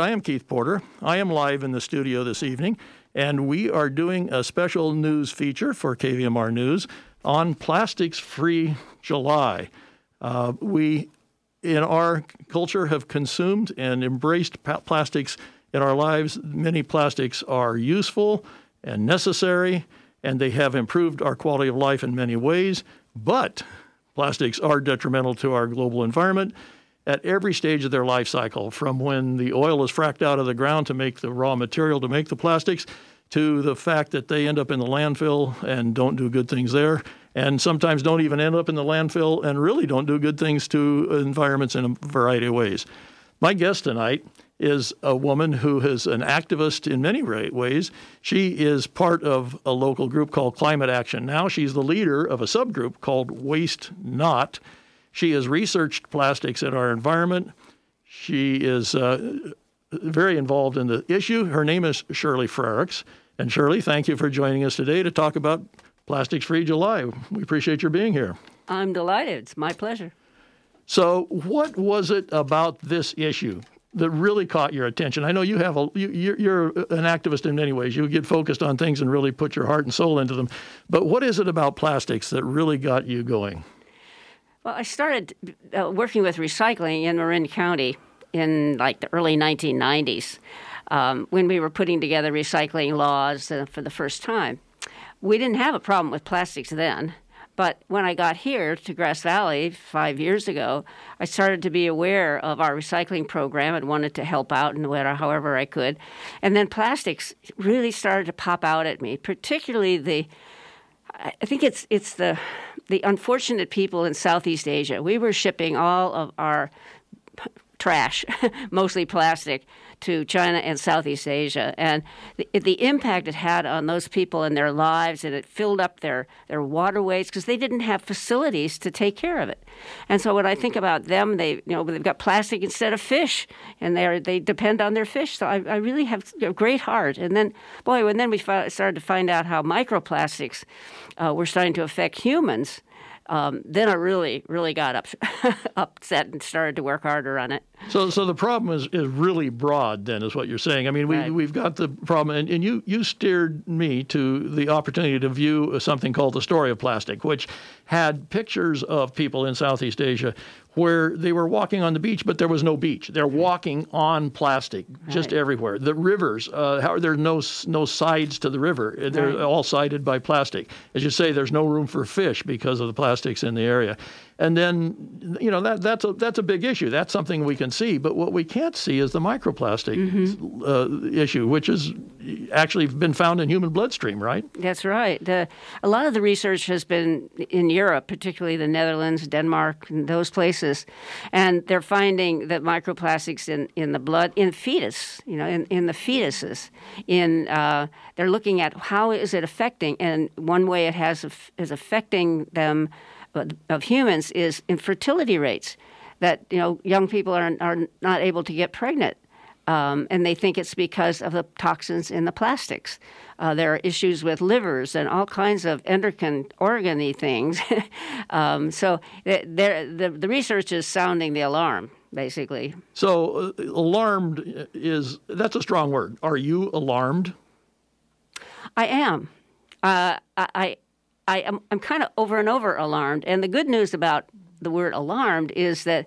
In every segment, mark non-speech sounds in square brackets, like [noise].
I am Keith Porter. I am live in the studio this evening, and we are doing a special news feature for KVMR News on Plastics Free July. Uh, we, in our culture, have consumed and embraced plastics in our lives. Many plastics are useful and necessary, and they have improved our quality of life in many ways, but plastics are detrimental to our global environment at every stage of their life cycle, from when the oil is fracked out of the ground to make the raw material to make the plastics, to the fact that they end up in the landfill and don't do good things there, and sometimes don't even end up in the landfill and really don't do good things to environments in a variety of ways. My guest tonight is a woman who is an activist in many ways. She is part of a local group called Climate Action Now. She's the leader of a subgroup called Waste Not. She has researched plastics in our environment. She is uh, very involved in the issue. Her name is Shirley Frerichs. And Shirley, thank you for joining us today to talk about Plastics Free July. We appreciate your being here. I'm delighted. It's my pleasure. So, what was it about this issue that really caught your attention? I know you have a you, you're an activist in many ways. You get focused on things and really put your heart and soul into them. But what is it about plastics that really got you going? Well, I started uh, working with recycling in Marin County in like the early 1990s um, when we were putting together recycling laws uh, for the first time. We didn't have a problem with plastics then. But when I got here to Grass Valley five years ago, I started to be aware of our recycling program and wanted to help out in whatever, however I could. And then plastics really started to pop out at me, particularly the. I think it's it's the the unfortunate people in Southeast Asia. We were shipping all of our trash, [laughs] mostly plastic, to China and Southeast Asia. And the, the impact it had on those people and their lives, and it filled up their, their waterways because they didn't have facilities to take care of it. And so when I think about them, they you know they've got plastic instead of fish, and they they depend on their fish. So I, I really have a great heart. And then boy, when then we started to find out how microplastics uh, were starting to affect humans um, then I really, really got up, [laughs] upset and started to work harder on it. So, so the problem is, is really broad. Then is what you're saying. I mean, we Right. we've got the problem, and, and you you steered me to the opportunity to view something called the story of plastic, which had pictures of people in Southeast Asia where they were walking on the beach, but there was no beach. They're walking on plastic just Right. everywhere. The rivers, uh, how there's no no sides to the river. They're Right. all sided by plastic. As you say, there's no room for fish because of the plastics in the area. And then, you know, that that's a that's a big issue. That's something we can see. But what we can't see is the microplastic uh, issue, which has actually been found in human bloodstream, right? That's right. The, a lot of the research has been in Europe, particularly the Netherlands, Denmark, and those places, and they're finding that microplastics in, in the blood, in fetus, you know, in, in the fetuses, in uh, they're looking at how is it affecting, and one way it has is affecting them of humans is infertility rates. That you know, young people are are not able to get pregnant um, and they think it's because of the toxins in the plastics. Uh, there are issues with livers and all kinds of endocrine organy things. [laughs] um, so th- the, the research is sounding the alarm, basically. So uh, alarmed is that's a strong word. Are you alarmed? I am. Uh, I, I, am I'm kind of over and over alarmed. And the good news about the word alarmed is that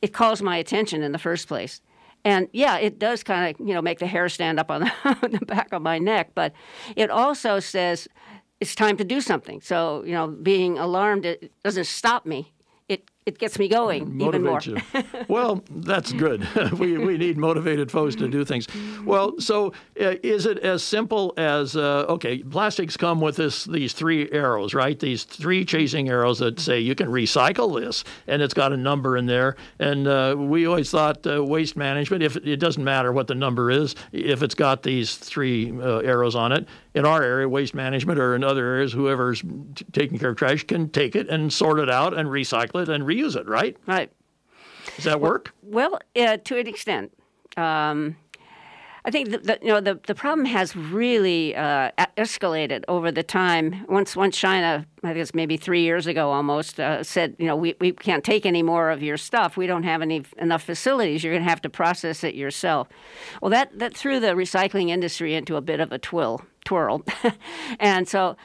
it calls my attention in the first place. And yeah, it does kind of you know make the hair stand up on the, [laughs] on the back of my neck, but it also says it's time to do something. So you know, being alarmed it doesn't stop me. It it gets me going even more. You. [laughs] well, that's good. [laughs] we, we need motivated folks to do things. Well, so uh, is it as simple as uh, okay? Plastics come with this these three arrows, right? These three chasing arrows that say you can recycle this, and it's got a number in there. And uh, we always thought uh, waste management, if it doesn't matter what the number is, if it's got these three uh, arrows on it. In our area, waste management, or in other areas, whoever's t- taking care of trash can take it and sort it out and recycle it and reuse it, right? Right. Does that work? Well, uh, to an extent. Um, I think the, the, you know the, the problem has really uh, escalated over the time. Once once China, I guess maybe three years ago almost, uh, said you know we, we can't take any more of your stuff. We don't have any enough facilities. You're going to have to process it yourself. Well, that that threw the recycling industry into a bit of a twill twirl, [laughs] and so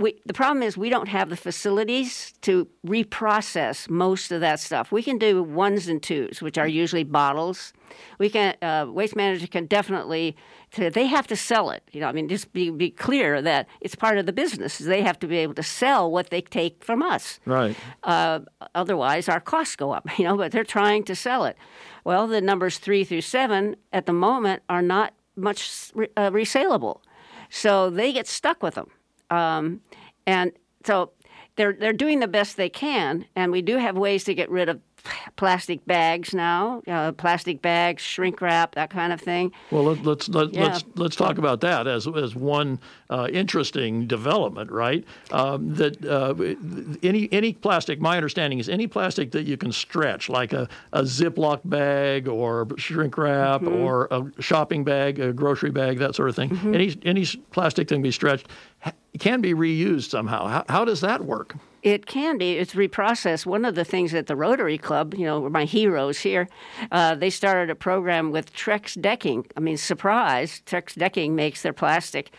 we, the problem is we don't have the facilities to reprocess most of that stuff. We can do ones and twos, which are usually bottles. We can uh, waste management can definitely they have to sell it. You know, I mean, just be be clear that it's part of the business. They have to be able to sell what they take from us. Right. Uh, otherwise, our costs go up. [laughs] You know, but they're trying to sell it. Well, the numbers three through seven at the moment are not much re- uh, resaleable, so they get stuck with them. Um, and so they're they're doing the best they can, and we do have ways to get rid of plastic bags now, uh, plastic bags, shrink wrap, that kind of thing. Well, let, let's let, yeah. let's let's talk about that as as one uh, interesting development, right? Um, that uh, any any plastic, my understanding is any plastic that you can stretch, like a, a Ziploc bag or shrink wrap mm-hmm. or a shopping bag, a grocery bag, that sort of thing. Mm-hmm. Any any plastic can be stretched, can be reused somehow. How, how does that work? It can be. It's reprocessed. One of the things at the Rotary Club, you know, were my heroes here, uh, they started a program with Trex decking. I mean, surprise, Trex decking makes their plastic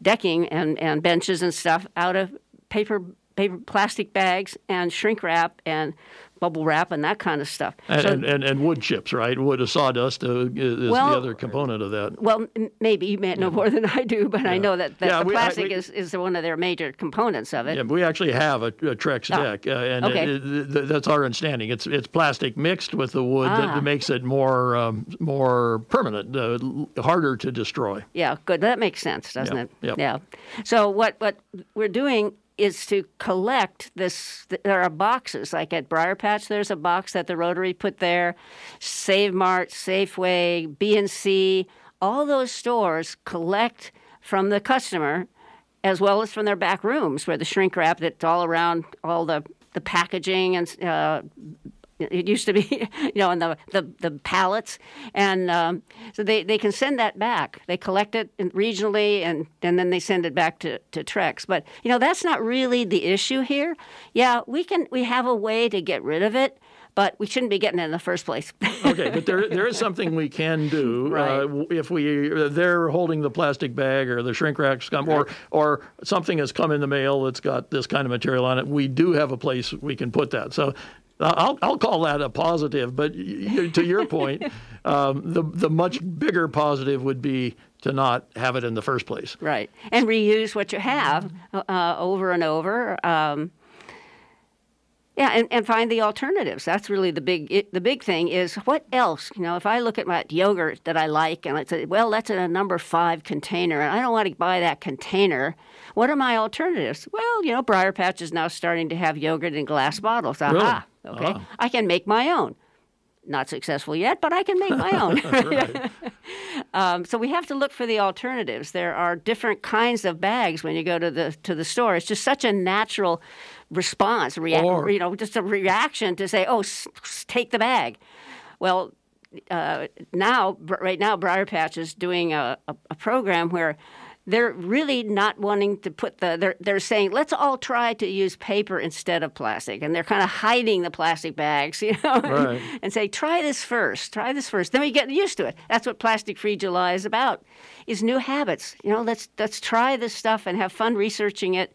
decking and, and benches and stuff out of paper paper plastic bags and shrink wrap and bubble wrap and that kind of stuff. And, so, and, and, and, wood chips, right? Wood of sawdust uh, is well, the other component of that. Well, maybe you may know yeah. more than I do, but yeah. I know that, that yeah, the we, plastic I, we, is, is one of their major components of it. Yeah, we actually have a, a Trex oh, deck, uh, and okay. it, it, that's our understanding. It's it's plastic mixed with the wood ah. that makes it more um, more permanent, uh, harder to destroy. Yeah, good. That makes sense, doesn't it? Yep. Yeah. So what what we're doing is to collect this. There are boxes, like at Briar Patch, there's a box that the Rotary put there. Save Mart, Safeway, B&C, all those stores collect from the customer as well as from their back rooms where the shrink wrap that's all around all the, the packaging and uh, it used to be, [laughs] you know, in the, the, the pallets. And um, so they, they can send that back. They collect it regionally and, and then they send it back to, to Trex. But, you know, that's not really the issue here. Yeah, we can we have a way to get rid of it but we shouldn't be getting it in the first place. [laughs] okay, but there there is something we can do [laughs] right. uh, if we they're holding the plastic bag or the shrink wrap come or or something has come in the mail that's got this kind of material on it. We do have a place we can put that. So I'll, I'll call that a positive, but to your point, [laughs] um, the the much bigger positive would be to not have it in the first place. Right, and reuse what you have uh, over and over. Um, yeah, and, and find the alternatives. That's really the big it, the big thing is what else? You know, if I look at my yogurt that I like and I say, well, that's in a number five container, and I don't want to buy that container. What are my alternatives? Well, you know, Briar Patch is now starting to have yogurt in glass bottles. Aha. Really? Okay, ah. I can make my own. Not successful yet, but I can make my own. [laughs] [laughs] um, so we have to look for the alternatives. There are different kinds of bags when you go to the to the store. It's just such a natural response, rea- or, you know, just a reaction to say, "Oh, s- s- take the bag." Well, uh, now, right now, Briar Patch is doing a, a, a program where they're really not wanting to put the they're, they're saying let's all try to use paper instead of plastic. And they're kind of hiding the plastic bags [laughs] you know right. and, and, say try this first try this first. Then we get used to it. That's what plastic free july is about is new habits. You know let's let's try this stuff and have fun researching it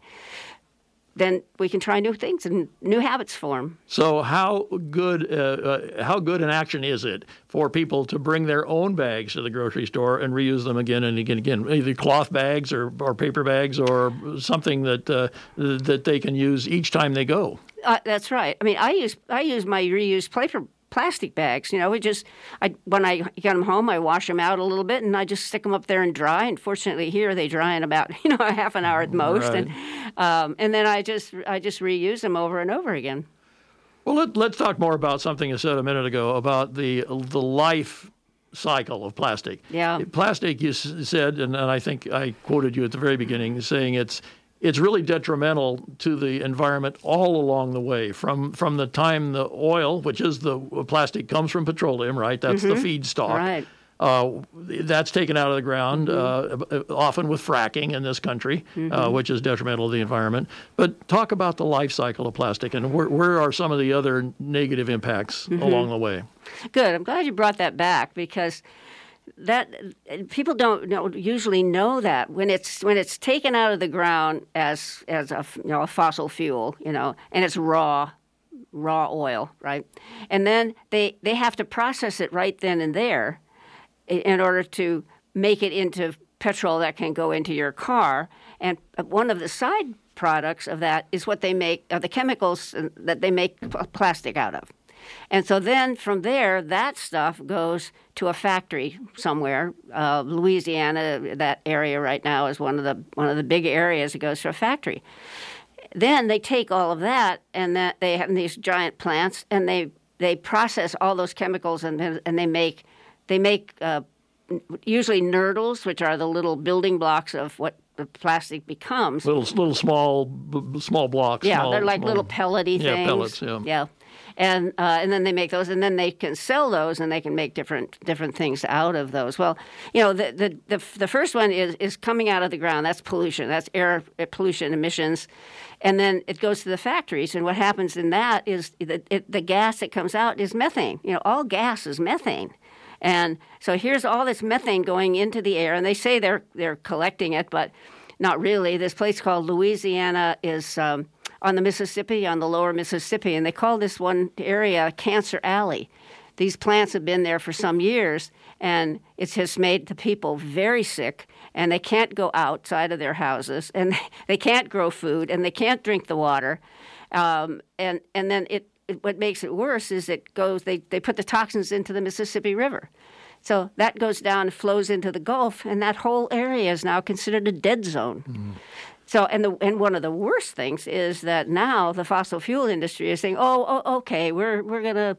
then we can try new things and new habits form. So, how good uh, uh, how good an action is it for people to bring their own bags to the grocery store and reuse them again and again and again, either cloth bags or, or paper bags or something that uh, that they can use each time they go? Uh, that's right. I mean, I use I use my reused paper plastic bags. You know, we just I when I get them home, I wash them out a little bit, and I just stick them up there and dry. And fortunately, here they dry in about [laughs] you know a half an hour at most, right. and um, and then I just I just reuse them over and over again. Well, let, let's talk more about something you said a minute ago about the the life cycle of plastic. Yeah. Plastic, you said, and, and I think I quoted you at the very beginning, saying it's it's really detrimental to the environment all along the way from from the time the oil which is the plastic comes from petroleum right that's mm-hmm. the feedstock right. Uh, that's taken out of the ground, mm-hmm. uh, often with fracking in this country, uh, mm-hmm. uh, which is detrimental to the environment. But talk about the life cycle of plastic and where, where are some of the other negative impacts mm-hmm. along the way? Good. I'm glad you brought that back because that people don't know, usually know that when it's when it's taken out of the ground as as a you know a fossil fuel, you know, and it's raw raw oil, right? And then they they have to process it right then and there in order to make it into petrol that can go into your car. And uh, one of the side products of that is what they make, the chemicals uh, that they make plastic out of. And so then from there, that stuff goes to a factory somewhere. Uh, Louisiana, that area right now is one of the one of the big areas. It goes to a factory. Then they take all of that and that they have these giant plants and they they process all those chemicals and and they make they make uh, usually nurdles, which are the little building blocks of what the plastic becomes. Little, little small, small blocks. Yeah, small, they're like small, little pellety things. yeah. Pellets, yeah, yeah. And uh, and then they make those, and then they can sell those, and they can make different different things out of those. Well, you know, the the the, the first one is is coming out of the ground. That's pollution. That's air pollution emissions, and then it goes to the factories. And what happens in that is that it, the gas that comes out is methane. You know, all gas is methane. And so here's all this methane going into the air, and they say they're they're collecting it, but not really. This place called Louisiana is um, on the Mississippi, on the lower Mississippi, and they call this one area Cancer Alley. These plants have been there for some years, and it has made the people very sick, and they can't go outside of their houses, and [laughs] they can't grow food, and they can't drink the water. Um, and and then it what makes it worse is it goes they, they put the toxins into the Mississippi River. So that goes down flows into the Gulf, and that whole area is now considered a dead zone. Mm-hmm. So, and the and one of the worst things is that now the fossil fuel industry is saying, "Oh, oh okay, we're we're gonna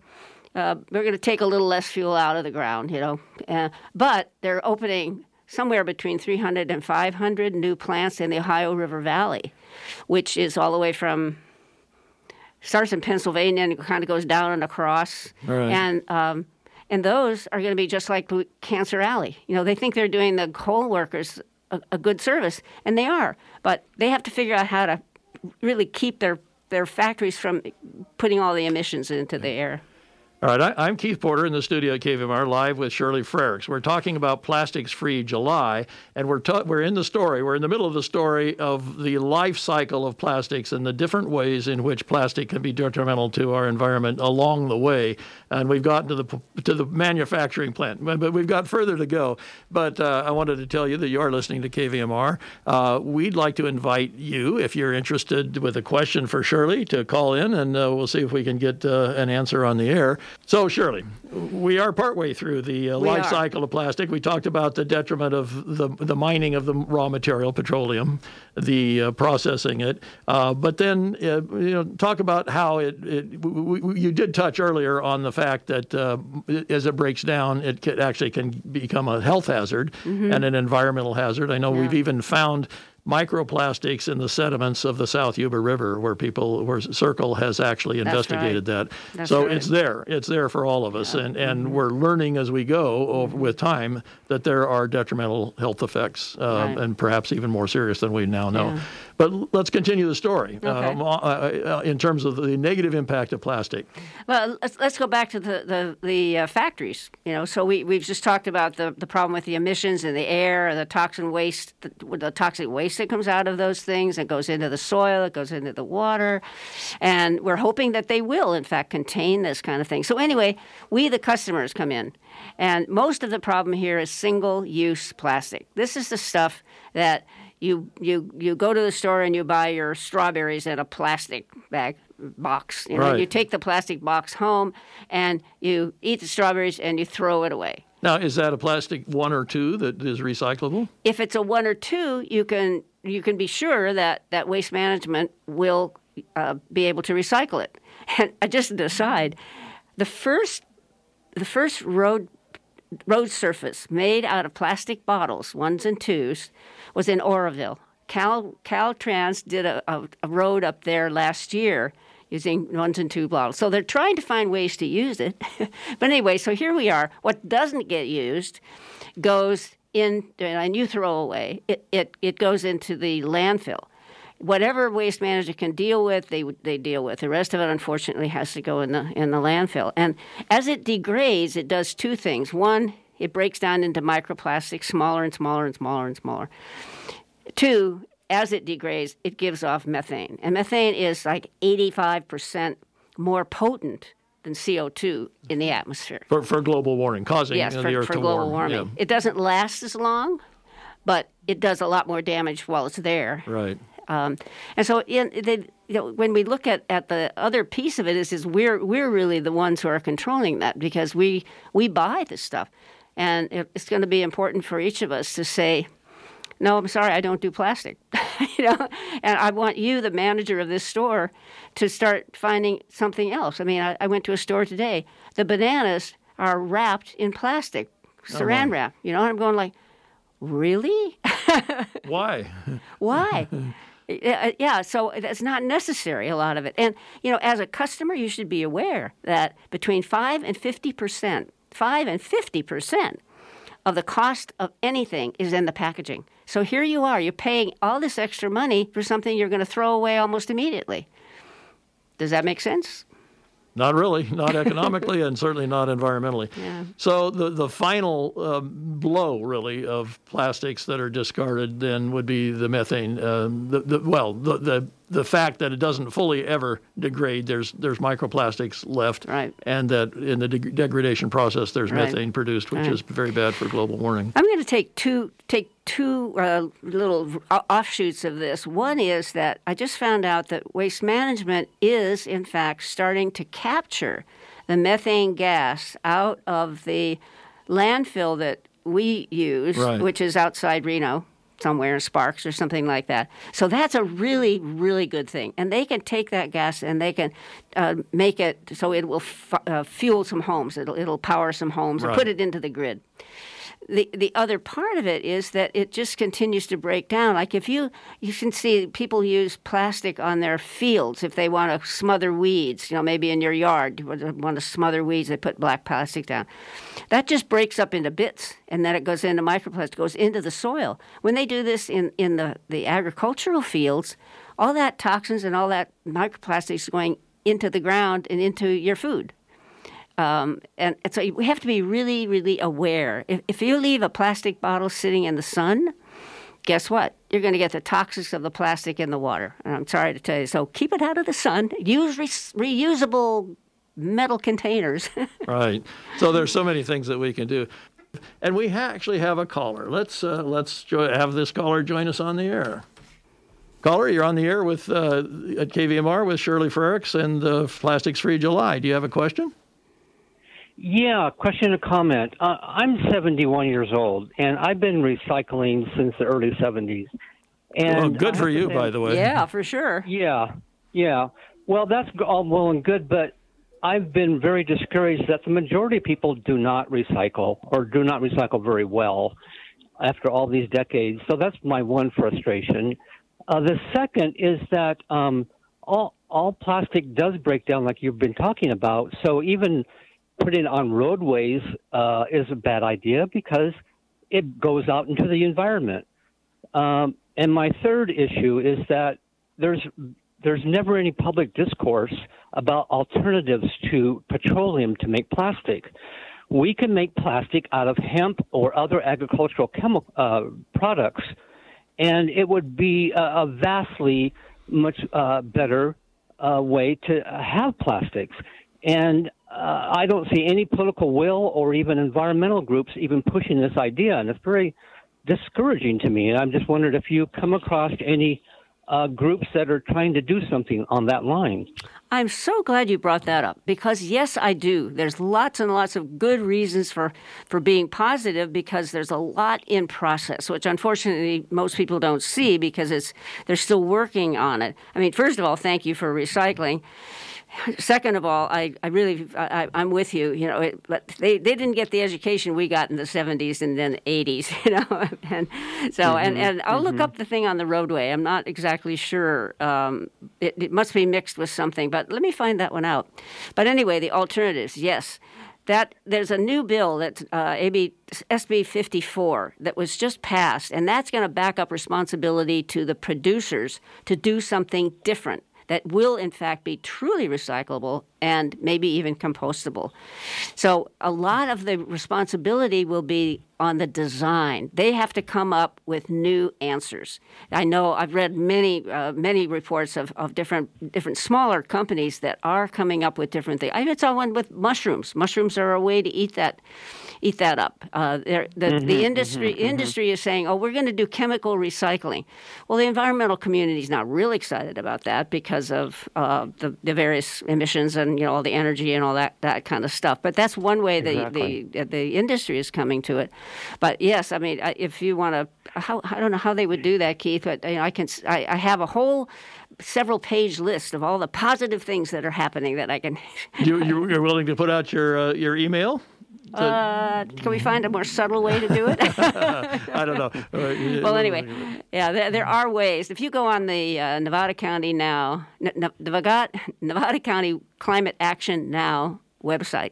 uh, we're gonna take a little less fuel out of the ground," you know, uh, but they're opening somewhere between 300 and 500 new plants in the Ohio River Valley, which is all the way from starts in Pennsylvania and kind of goes down and across. Right. And um, and those are going to be just like Cancer Alley. You know, they think they're doing the coal workers a, a good service, and they are, but they have to figure out how to really keep their their factories from putting all the emissions into the air. All right, I, am Keith Porter in the studio at KVMR live with Shirley Frerichs. We're talking about Plastics Free July, and we're ta- we're in the story. We're in the middle of the story of the life cycle of plastics and the different ways in which plastic can be detrimental to our environment along the way. And we've gotten to the to the manufacturing plant, but, but we've got further to go. But uh, I wanted to tell you that you are listening to KVMR. Uh, we'd like to invite you, if you're interested with a question for Shirley, to call in, and uh, we'll see if we can get uh, an answer on the air. So, Shirley, we are partway through the uh, life are. cycle of plastic. We talked about the detriment of the, the mining of the raw material, petroleum, the uh, processing it. Uh, but then, uh, you know, talk about how it, it w- w- you did touch earlier on the fact that uh, as it breaks down, it can, actually can become a health hazard mm-hmm. and an environmental hazard. I know yeah. we've even found microplastics in the sediments of the South Yuba River, where people, where SYRCL has actually investigated right. that. That's so right. it's there. It's there for all of us, yeah. and and mm-hmm. we're learning as we go over, with time that there are detrimental health effects, uh, right. and perhaps even more serious than we now know. Yeah. But let's continue the story okay. um, uh, uh, in terms of the negative impact of plastic. Well, let's, let's go back to the the, the uh, factories. You know, so we we've just talked about the, the problem with the emissions in the air, the toxin waste, the, the toxic waste that comes out of those things. It goes into the soil, it goes into the water, and we're hoping that they will, in fact, contain this kind of thing. So anyway, we the customers come in, and most of the problem here is single-use plastic. This is the stuff that you you you go to the store and you buy your strawberries in a plastic bag box. You know, right. you take the plastic box home and you eat the strawberries and you throw it away. Now, is that a plastic one or two that is recyclable? If it's a one or two, you can you can be sure that that waste management will uh, be able to recycle it. [laughs] And uh, just an aside, the first the first road road surface made out of plastic bottles, ones and twos, was in Oroville. Cal Caltrans did a, a, a road up there last year using ones and two bottles. So they're trying to find ways to use it. [laughs] but anyway, so here we are. What doesn't get used goes in, and you throw away, it, it, it goes into the landfill. Whatever waste management can deal with, they they deal with. The rest of it, unfortunately, has to go in the in the landfill. And as it degrades, it does two things. One, it breaks down into microplastics, smaller and smaller and smaller and smaller. Two, as it degrades, it gives off methane. And methane is like 85% more potent than CO2 in the atmosphere. For, for global warming, causing yes, the for, Earth for to global warm. warming. Yeah. It doesn't last as long, but it does a lot more damage while it's there. Right. Um, and so, in, they, you know, when we look at, at the other piece of it, is is we're we're really the ones who are controlling that because we we buy this stuff, and it, it's going to be important for each of us to say, no, I'm sorry, I don't do plastic. [laughs] you know, and I want you, the manager of this store, to start finding something else. I mean, I, I went to a store today. The bananas are wrapped in plastic, oh, saran wrap. You know, and I'm going like, really? [laughs] Why? Why? [laughs] Yeah, uh, yeah, so it's not necessary, a lot of it. And, you know, as a customer, you should be aware that between 5 and 50%, 5 and 50% of the cost of anything is in the packaging. So here you are, you're paying all this extra money for something you're going to throw away almost immediately. Does that make sense? Not really, not economically, and certainly not environmentally. Yeah. So the the final um, blow, really, of plastics that are discarded then would be the methane. Um, the, the, well, the, the the fact that it doesn't fully ever degrade. There's there's microplastics left, Right. and that in the deg- degradation process there's Right. methane produced, which Right. is very bad for global warming. I'm going to take two take two uh, little offshoots of this. One is that I just found out that waste management is, in fact, starting to capture the methane gas out of the landfill that we use, which is outside Reno. Somewhere in Sparks or something like that. So that's a really, really good thing. And they can take that gas and they can uh, make it so it will f- uh, fuel some homes. It'll, it'll power some homes or Right. put it into the grid the the other part of it is that it just continues to break down. Like if you you can see people use plastic on their fields if they want to smother weeds. You know, maybe in your yard you want to smother weeds, they put black plastic down. That just breaks up into bits, and then it goes into microplastic, goes into the soil. When they do this in in the the agricultural fields, all that toxins and all that microplastics going into the ground and into your food. Um, and, and so we have to be really, really aware. If, if you leave a plastic bottle sitting in the sun, guess what? You're going to get the toxics of the plastic in the water. And I'm sorry to tell you. So keep it out of the sun. Use re- reusable metal containers. [laughs] Right. So there's so many things that we can do, and we ha- actually have a caller. Let's uh, let's jo- have this caller join us on the air. Caller, you're on the air with uh, at KVMR with Shirley Frerichs and uh, Plastics Free July. Do you have a question? Yeah, question or comment. Uh, I'm 71 years old, and I've been recycling since the early 70s. And Well, good for you, say- by the way. yeah, for sure. Yeah, yeah. Well, that's all well and good, but I've been very discouraged that the majority of people do not recycle or do not recycle very well after all these decades. So that's my one frustration. Uh, the second is that um, all all plastic does break down, like you've been talking about. So even putting it on roadways uh, is a bad idea because it goes out into the environment. Um, and my third issue is that there's there's never any public discourse about alternatives to petroleum to make plastic. We can make plastic out of hemp or other agricultural chemical uh, products, and it would be a, a vastly much uh, better uh, way to have plastics. And uh, I don't see any political will or even environmental groups even pushing this idea, and it's very discouraging to me. And I'm just wondering if you come across any uh, groups that are trying to do something on that line. I'm so glad you brought that up because yes, I do. There's lots and lots of good reasons for for being positive because there's a lot in process, which unfortunately most people don't see because it's they're still working on it. I mean, first of all, thank you for recycling. Second of all, I, I really I, I'm with you. You know, it, but they, they didn't get the education we got in the 70s and then 80s. [laughs] You know, and so mm-hmm, and, and I'll mm-hmm. look up the thing on the roadway. I'm not exactly sure. Um, it, it must be mixed with something, but let me find that one out. But anyway, the alternatives, yes that there's a new bill that uh, AB SB 54 that was just passed, and that's going to back up responsibility to the producers to do something different that will, in fact, be truly recyclable and maybe even compostable. So, a lot of the responsibility will be on the design. They have to come up with new answers. I know I've read many uh, many reports of, of different different smaller companies that are coming up with different things. I even saw one with mushrooms. Mushrooms are a way to eat that eat that up. Uh, the, mm-hmm, the industry mm-hmm, mm-hmm. industry mm-hmm. is saying, "Oh, we're going to do chemical recycling." Well, the environmental community is not really excited about that because of uh, the, the, various emissions and you know all the energy and all that that kind of stuff. But that's one way exactly. the, the the industry is coming to it. But yes, I mean, if you want to, I don't know how they would do that, Keith. But you know, I can I, I have a whole several page list of all the positive things that are happening that I can. you, you're willing to put out your uh, your email? Uh, can we find a more subtle way to do it? [laughs] I don't know. [laughs] Well, anyway, yeah, there, there, are ways. If you go on the uh, Nevada County Now, Nevada, Nevada County Climate Action Now website,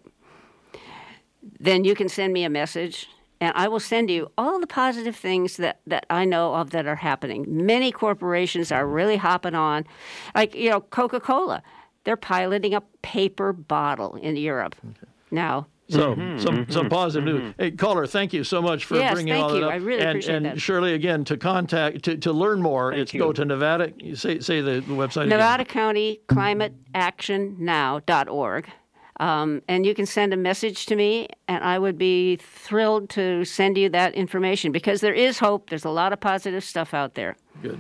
then you can send me a message and I will send you all the positive things that, that I know of that are happening. Many corporations are really hopping on, like, you know, Coca Cola. They're piloting a paper bottle in Europe okay. now. So mm-hmm, some mm-hmm, some positive news. Mm-hmm. Hey, caller, thank you so much for yes, bringing all you. that up. I really and, appreciate and that. Shirley, again, to contact to, to learn more, thank it's you. go to Nevada. Say say the, the website. Nevada again. County Climate Action Now Now.org. Um, and you can send a message to me, and I would be thrilled to send you that information because there is hope. There's a lot of positive stuff out there. Good.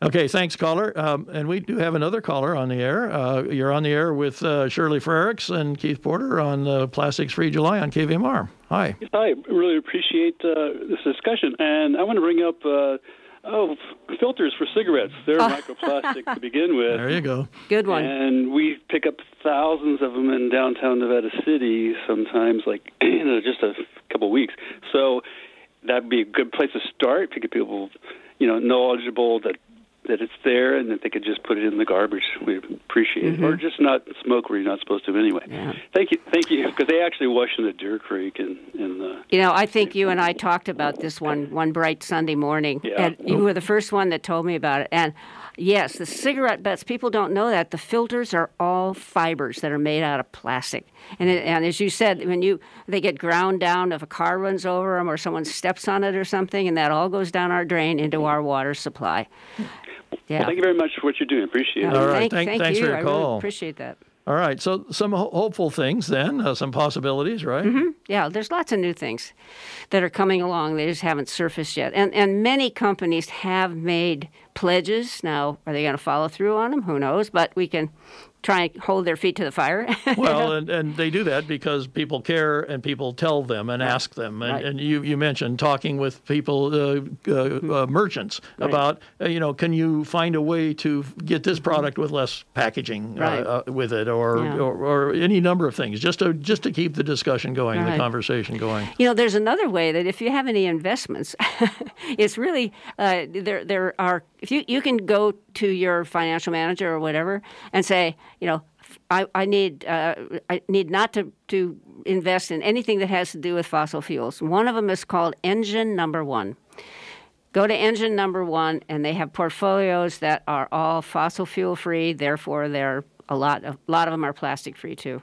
Okay, thanks, caller. Um, and we do have another caller on the air. Uh, you're on the air with uh, Shirley Frerichs and Keith Porter on uh, Plastics Free July on KVMR. Hi. Hi. Really appreciate uh, this discussion. And I want to bring up uh, oh, filters for cigarettes. They're [laughs] microplastic to begin with. There you go. Good one. And we pick up thousands of them in downtown Nevada City sometimes, like, [clears throat] you know, just a couple weeks. So that'd be a good place to start to get people, you know, knowledgeable that that it's there and that they could just put it in the garbage. We appreciate mm-hmm. it, or just not smoke where you're not supposed to anyway. Yeah. Thank you, thank you, because they actually wash in the Deer Creek and and. Uh, you know, I think you and I talked about this one one bright Sunday morning, yeah. and you were the first one that told me about it, and. Yes, the cigarette butts. People don't know that the filters are all fibers that are made out of plastic, and it, and as you said, when you they get ground down if a car runs over them or someone steps on it or something, and that all goes down our drain into our water supply. Yeah. Well, thank you very much for what you're doing. Appreciate it. All right. Thank, thank, thank thanks you. for your I call. Really appreciate that. All right. So some ho- hopeful things then, uh, some possibilities, right? Mm-hmm. Yeah, there's lots of new things that are coming along. They just haven't surfaced yet. And and many companies have made pledges. Now, are they going to follow through on them? Who knows? But we can try and hold their feet to the fire. [laughs] well, and, and they do that because people care and people tell them and right. ask them. And, right. and you, you mentioned talking with people, uh, uh, uh, merchants, right. about, uh, you know, can you find a way to get this product with less packaging uh, uh, with it or, yeah. or, or, any number of things just to, just to keep the discussion going, the conversation going. You know, there's another way that if you have any investments, [laughs] it's really, there, there are, if you, you can go to your financial manager or whatever and say, you know, I, I need uh, I need not to, to invest in anything that has to do with fossil fuels. One of them is called Engine Number One. Go to Engine Number One, and they have portfolios that are all fossil fuel free. Therefore, they're a lot of a lot of them are plastic free too.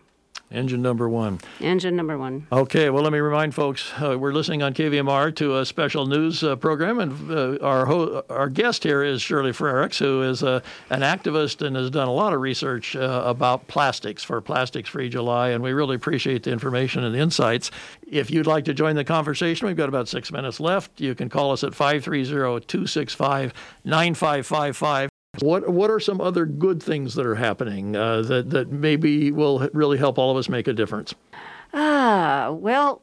Engine number one. Engine number one. Okay, well, let me remind folks uh, we're listening on KVMR to a special news uh, program, and uh, our ho- our guest here is Shirley Frerichs, who is uh, an activist and has done a lot of research uh, about plastics for Plastics Free July, and we really appreciate the information and the insights. If you'd like to join the conversation, we've got about six minutes left. You can call us at 530 265 9555. What what are some other good things that are happening uh, that that maybe will really help all of us make a difference? Ah, well,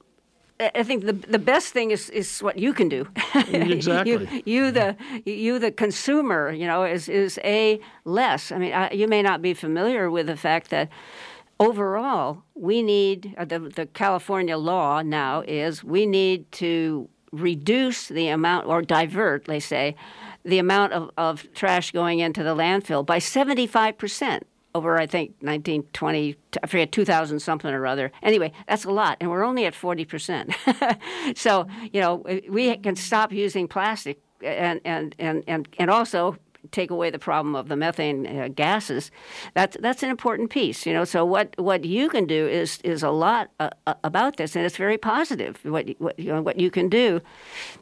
I think the the best thing is, is what you can do. [laughs] Exactly. you, you the you the consumer, you know, is is a less. I mean, I, you may not be familiar with the fact that overall we need uh, the the California law now is we need to reduce the amount or divert, they say, the amount of, of trash going into the landfill by 75 percent over I think 1920 I forget 2000 something or other. Anyway, that's a lot and we're only at 40%. [laughs] so, you know, we can stop using plastic and and and and, and also take away the problem of the methane uh, gases. That's that's an important piece, you know. So what, what you can do is is a lot uh, uh about this, and it's very positive. What what you, know, what you can do,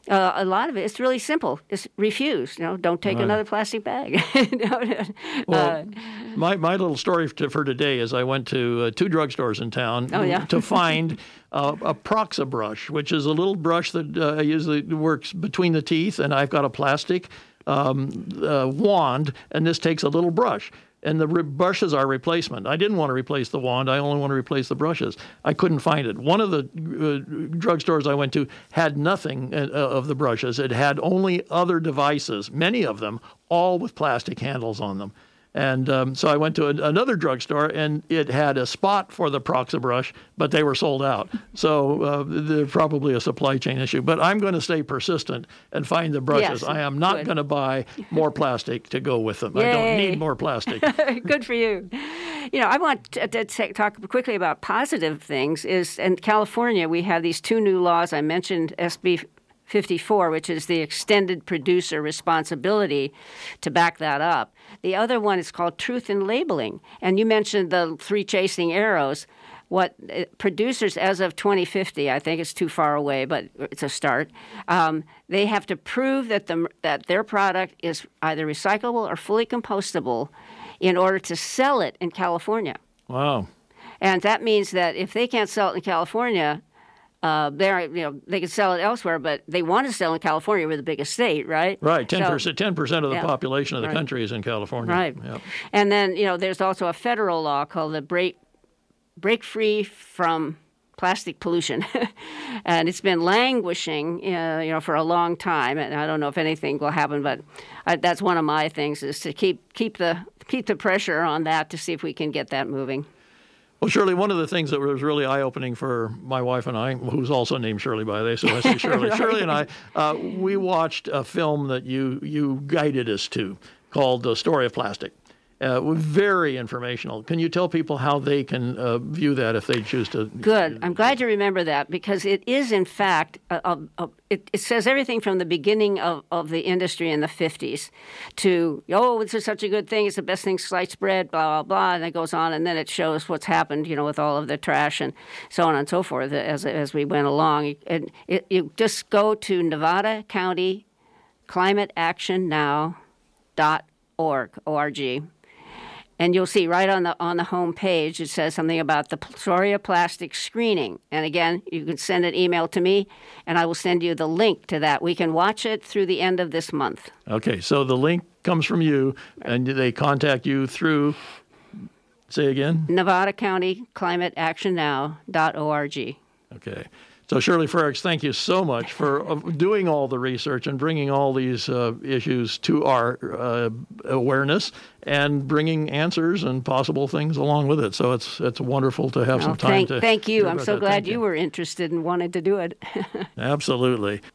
uh, a lot of it, it's really simple. It's refuse. You know, don't take right. another plastic bag. [laughs] well, my my little story for today is I went to uh, two drugstores in town oh, yeah. to [laughs] find. Uh, a Proxabrush, which is a little brush that uh, usually works between the teeth, and I've got a plastic um, uh, wand, and this takes a little brush. And the re- brushes are replacement. I didn't want to replace the wand. I only want to replace the brushes. I couldn't find it. One of the uh, drugstores I went to had nothing uh, of the brushes. It had only other devices, many of them, all with plastic handles on them. And um, so I went to a, another drugstore, and it had a spot for the Proxabrush, but they were sold out. So uh, there's probably a supply chain issue. But I'm going to stay persistent and find the brushes. Yes, I am not going to buy more [laughs] plastic to go with them. Yay. I don't need more plastic. [laughs] good for you. You know, I want to, to talk quickly about positive things. Is in California we have these two new laws. I mentioned SB 54, which is the extended producer responsibility to back that up. The other one is called truth in labeling. And you mentioned the three chasing arrows. What uh, producers, as of 2050, I think it's too far away, but it's a start. Um, they have to prove that the that their product is either recyclable or fully compostable, in order to sell it in California. Wow. And that means that if they can't sell it in California, uh, they you know they can sell it elsewhere, but they want to sell in California. We're the biggest state, right? Right, ten percent. Ten percent of the yeah, population of the right. country is in California. Right. Yep. And then you know there's also a federal law called the break break free from plastic pollution, [laughs] and it's been languishing, uh, you know, for a long time. And I don't know if anything will happen, but I, that's one of my things is to keep keep the keep the pressure on that to see if we can get that moving. Well, Shirley, one of the things that was really eye opening for my wife and I, who's also named Shirley, by the way, so I say Shirley. right. [laughs] Shirley and I, uh, we watched a film that you, you guided us to called The Story of Plastic. Uh, very informational. Can you tell people how they can uh, view that if they choose to? Good. I'm glad you remember that because it is, in fact, a, a, it, it, says everything from the beginning of, of the industry in the 50s to, oh, this is such a good thing. It's the best thing sliced bread, blah, blah, blah. And it goes on. And then it shows what's happened, you know, with all of the trash and so on and so forth as, as we went along. And it, you just go to Nevada County Climate Action Now dot org, O-R-G and you'll see right on the on the home page it says something about the story of plastic screening. And again, you can send an email to me, and I will send you the link to that. We can watch it through the end of this month. Okay, so the link comes from you, and they contact you through. Say again. Nevada County Climate Action Now.org. Okay. So, Shirley Frerichs, thank you so much for uh, doing all the research and bringing all these uh, issues to our uh, awareness and bringing answers and possible things along with it. So it's it's wonderful to have some time thank, to. Thank you. I'm so glad you, you were interested and wanted to do it. [laughs] Absolutely.